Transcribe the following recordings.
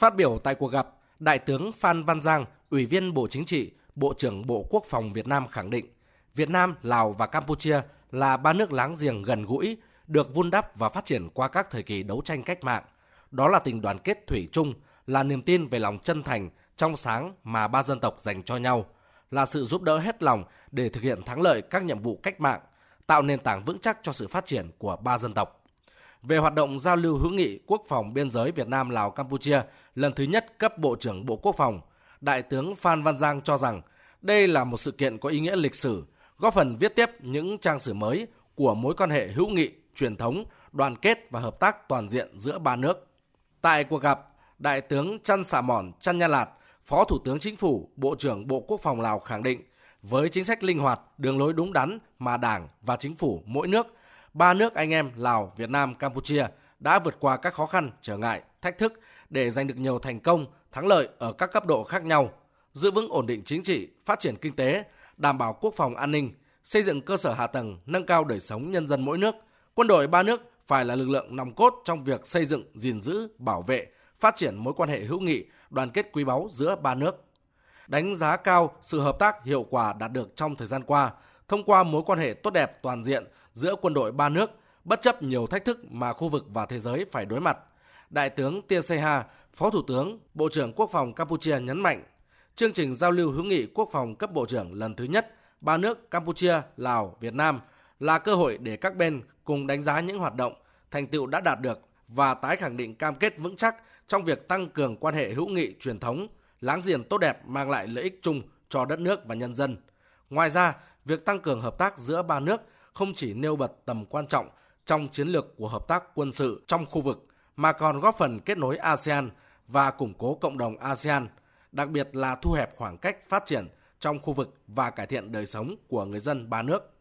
Phát biểu tại cuộc gặp, Đại tướng Phan Văn Giang, Ủy viên Bộ Chính trị, Bộ trưởng Bộ Quốc phòng Việt Nam khẳng định, Việt Nam, Lào và Campuchia là ba nước láng giềng gần gũi, được vun đắp và phát triển qua các thời kỳ đấu tranh cách mạng. Đó là tình đoàn kết thủy chung, là niềm tin về lòng chân thành, trong sáng mà ba dân tộc dành cho nhau, là sự giúp đỡ hết lòng để thực hiện thắng lợi các nhiệm vụ cách mạng, tạo nền tảng vững chắc cho sự phát triển của ba dân tộc. Về hoạt động giao lưu hữu nghị quốc phòng biên giới Việt Nam Lào Campuchia lần thứ nhất cấp Bộ trưởng Bộ Quốc phòng, Đại tướng Phan Văn Giang cho rằng đây là một sự kiện có ý nghĩa lịch sử, góp phần viết tiếp những trang sử mới của mối quan hệ hữu nghị, truyền thống, đoàn kết và hợp tác toàn diện giữa ba nước. Tại cuộc gặp, Đại tướng Chăn Sạ Mòn Chăn Nha Lạt, Phó Thủ tướng Chính phủ, Bộ trưởng Bộ Quốc phòng Lào khẳng định, với chính sách linh hoạt, đường lối đúng đắn mà Đảng và Chính phủ mỗi nước, ba nước anh em Lào, Việt Nam, Campuchia đã vượt qua các khó khăn, trở ngại, thách thức để giành được nhiều thành công, thắng lợi ở các cấp độ khác nhau, giữ vững ổn định chính trị, phát triển kinh tế, đảm bảo quốc phòng an ninh, xây dựng cơ sở hạ tầng, nâng cao đời sống nhân dân mỗi nước. Quân đội ba nước phải là lực lượng nòng cốt trong việc xây dựng, gìn giữ, bảo vệ, phát triển mối quan hệ hữu nghị, đoàn kết quý báu giữa ba nước. Đánh giá cao sự hợp tác hiệu quả đạt được trong thời gian qua thông qua mối quan hệ tốt đẹp toàn diện giữa quân đội ba nước, bất chấp nhiều thách thức mà khu vực và thế giới phải đối mặt. Đại tướng Tia Seha, Phó Thủ tướng, Bộ trưởng Quốc phòng Campuchia nhấn mạnh, chương trình giao lưu hữu nghị quốc phòng cấp bộ trưởng lần thứ nhất ba nước Campuchia, Lào, Việt Nam là cơ hội để các bên cùng đánh giá những hoạt động, thành tựu đã đạt được và tái khẳng định cam kết vững chắc trong việc tăng cường quan hệ hữu nghị truyền thống, láng giềng tốt đẹp mang lại lợi ích chung cho đất nước và nhân dân. Ngoài ra, việc tăng cường hợp tác giữa ba nước không chỉ nêu bật tầm quan trọng trong chiến lược của hợp tác quân sự trong khu vực mà còn góp phần kết nối ASEAN và củng cố cộng đồng ASEAN, đặc biệt là thu hẹp khoảng cách phát triển trong khu vực và cải thiện đời sống của người dân ba nước.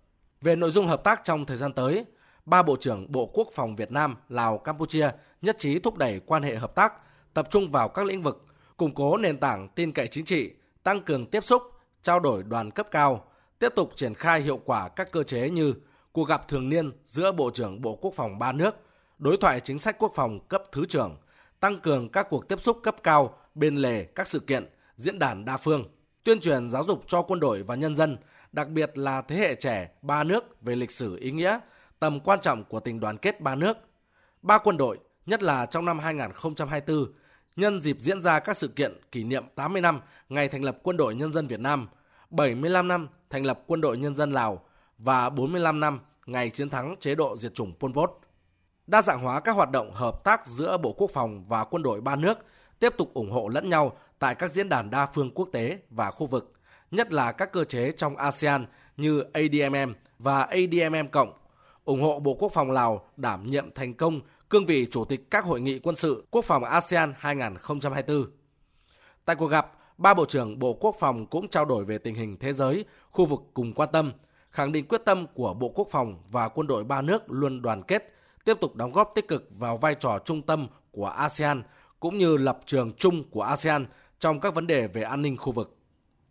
Về nội dung hợp tác trong thời gian tới, ba Bộ trưởng Bộ Quốc phòng Việt Nam, Lào, Campuchia nhất trí thúc đẩy quan hệ hợp tác, tập trung vào các lĩnh vực, củng cố nền tảng tin cậy chính trị, tăng cường tiếp xúc, trao đổi đoàn cấp cao, tiếp tục triển khai hiệu quả các cơ chế như cuộc gặp thường niên giữa Bộ trưởng Bộ Quốc phòng ba nước, đối thoại chính sách quốc phòng cấp thứ trưởng, tăng cường các cuộc tiếp xúc cấp cao bên lề các sự kiện, diễn đàn đa phương, tuyên truyền giáo dục cho quân đội và nhân dân, đặc biệt là thế hệ trẻ ba nước về lịch sử ý nghĩa, tầm quan trọng của tình đoàn kết ba nước. Ba quân đội, nhất là trong năm 2024, nhân dịp diễn ra các sự kiện kỷ niệm 80 năm ngày thành lập Quân đội Nhân dân Việt Nam, 75 năm thành lập Quân đội Nhân dân Lào và 45 năm ngày chiến thắng chế độ diệt chủng Pol Pot. Đa dạng hóa các hoạt động hợp tác giữa Bộ Quốc phòng và quân đội ba nước, tiếp tục ủng hộ lẫn nhau tại các diễn đàn đa phương quốc tế và khu vực, nhất là các cơ chế trong ASEAN như ADMM và ADMM cộng, ủng hộ Bộ Quốc phòng Lào đảm nhiệm thành công cương vị chủ tịch các hội nghị quân sự quốc phòng ASEAN 2024. Tại cuộc gặp, ba bộ trưởng Bộ Quốc phòng cũng trao đổi về tình hình thế giới, khu vực cùng quan tâm, khẳng định quyết tâm của Bộ Quốc phòng và quân đội ba nước luôn đoàn kết, tiếp tục đóng góp tích cực vào vai trò trung tâm của ASEAN cũng như lập trường chung của ASEAN trong các vấn đề về an ninh khu vực.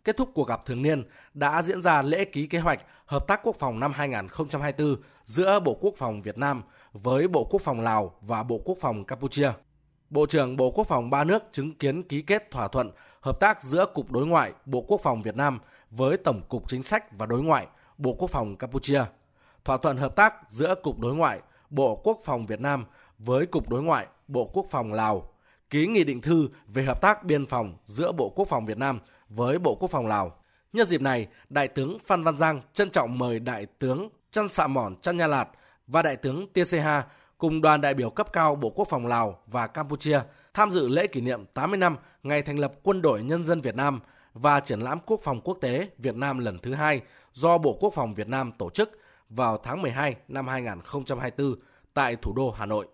Kết thúc cuộc gặp thường niên đã diễn ra lễ ký kế hoạch hợp tác quốc phòng năm 2024 giữa Bộ Quốc phòng Việt Nam với Bộ Quốc phòng Lào và Bộ Quốc phòng Campuchia. Bộ trưởng Bộ Quốc phòng ba nước chứng kiến ký kết thỏa thuận hợp tác giữa Cục Đối ngoại Bộ Quốc phòng Việt Nam với Tổng cục Chính sách và Đối ngoại Bộ Quốc phòng Campuchia. Thỏa thuận hợp tác giữa Cục Đối ngoại Bộ Quốc phòng Việt Nam với Cục Đối ngoại Bộ Quốc phòng Lào. Ký nghị định thư về hợp tác biên phòng giữa Bộ Quốc phòng Việt Nam với Bộ Quốc phòng Lào. Nhân dịp này, Đại tướng Phan Văn Giang trân trọng mời Đại tướng Chăn Sạ Mòn Chăn Nha Lạt và Đại tướng Tia Ha cùng đoàn đại biểu cấp cao Bộ Quốc phòng Lào và Campuchia tham dự lễ kỷ niệm 80 năm ngày thành lập Quân đội Nhân dân Việt Nam và triển lãm quốc phòng quốc tế Việt Nam lần thứ hai do Bộ Quốc phòng Việt Nam tổ chức vào tháng 12 năm 2024 tại thủ đô Hà Nội.